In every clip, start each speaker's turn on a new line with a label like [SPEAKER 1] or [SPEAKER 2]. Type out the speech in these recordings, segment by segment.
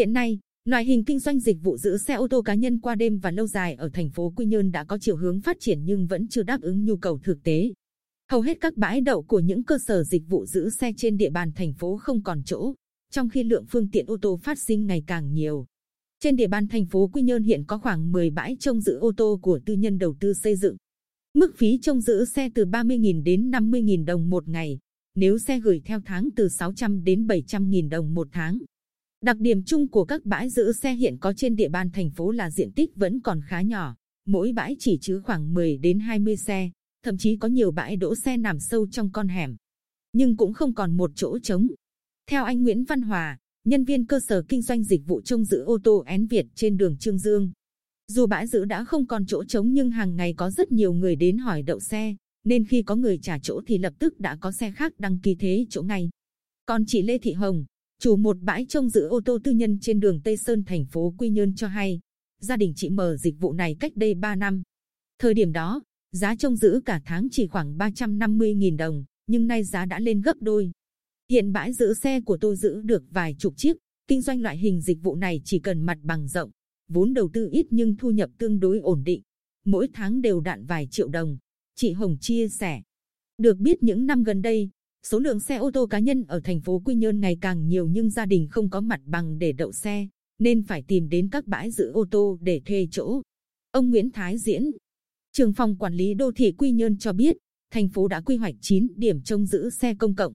[SPEAKER 1] Hiện nay, loại hình kinh doanh dịch vụ giữ xe ô tô cá nhân qua đêm và lâu dài ở thành phố Quy Nhơn đã có chiều hướng phát triển nhưng vẫn chưa đáp ứng nhu cầu thực tế. Hầu hết các bãi đậu của những cơ sở dịch vụ giữ xe trên địa bàn thành phố không còn chỗ, trong khi lượng phương tiện ô tô phát sinh ngày càng nhiều. Trên địa bàn thành phố Quy Nhơn hiện có khoảng 10 bãi trông giữ ô tô của tư nhân đầu tư xây dựng. Mức phí trông giữ xe từ 30.000 đến 50.000 đồng một ngày, nếu xe gửi theo tháng từ 600 đến 700.000 đồng một tháng. Đặc điểm chung của các bãi giữ xe hiện có trên địa bàn thành phố là diện tích vẫn còn khá nhỏ, mỗi bãi chỉ chứa khoảng 10 đến 20 xe, thậm chí có nhiều bãi đỗ xe nằm sâu trong con hẻm, nhưng cũng không còn một chỗ trống. Theo anh Nguyễn Văn Hòa, nhân viên cơ sở kinh doanh dịch vụ trông giữ ô tô Én Việt trên đường Trương Dương, dù bãi giữ đã không còn chỗ trống nhưng hàng ngày có rất nhiều người đến hỏi đậu xe, nên khi có người trả chỗ thì lập tức đã có xe khác đăng ký thế chỗ ngay. Còn chị Lê Thị Hồng, chủ một bãi trông giữ ô tô tư nhân trên đường Tây Sơn thành phố Quy Nhơn cho hay, gia đình chị mở dịch vụ này cách đây 3 năm. Thời điểm đó, giá trông giữ cả tháng chỉ khoảng 350.000 đồng, nhưng nay giá đã lên gấp đôi. Hiện bãi giữ xe của tôi giữ được vài chục chiếc, kinh doanh loại hình dịch vụ này chỉ cần mặt bằng rộng, vốn đầu tư ít nhưng thu nhập tương đối ổn định. Mỗi tháng đều đạn vài triệu đồng. Chị Hồng chia sẻ. Được biết những năm gần đây, số lượng xe ô tô cá nhân ở thành phố Quy Nhơn ngày càng nhiều nhưng gia đình không có mặt bằng để đậu xe, nên phải tìm đến các bãi giữ ô tô để thuê chỗ. Ông Nguyễn Thái Diễn, trường phòng quản lý đô thị Quy Nhơn cho biết, thành phố đã quy hoạch 9 điểm trông giữ xe công cộng.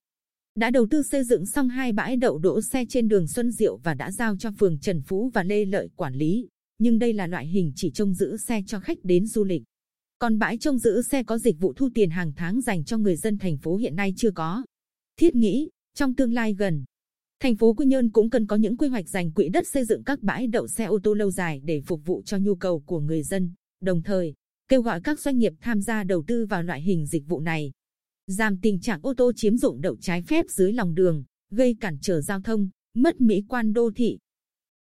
[SPEAKER 1] Đã đầu tư xây dựng xong hai bãi đậu đỗ xe trên đường Xuân Diệu và đã giao cho phường Trần Phú và Lê Lợi quản lý. Nhưng đây là loại hình chỉ trông giữ xe cho khách đến du lịch. Còn bãi trông giữ xe có dịch vụ thu tiền hàng tháng dành cho người dân thành phố hiện nay chưa có. Thiết nghĩ, trong tương lai gần, thành phố Quy Nhơn cũng cần có những quy hoạch dành quỹ đất xây dựng các bãi đậu xe ô tô lâu dài để phục vụ cho nhu cầu của người dân. Đồng thời, kêu gọi các doanh nghiệp tham gia đầu tư vào loại hình dịch vụ này. Giảm tình trạng ô tô chiếm dụng đậu trái phép dưới lòng đường, gây cản trở giao thông, mất mỹ quan đô thị.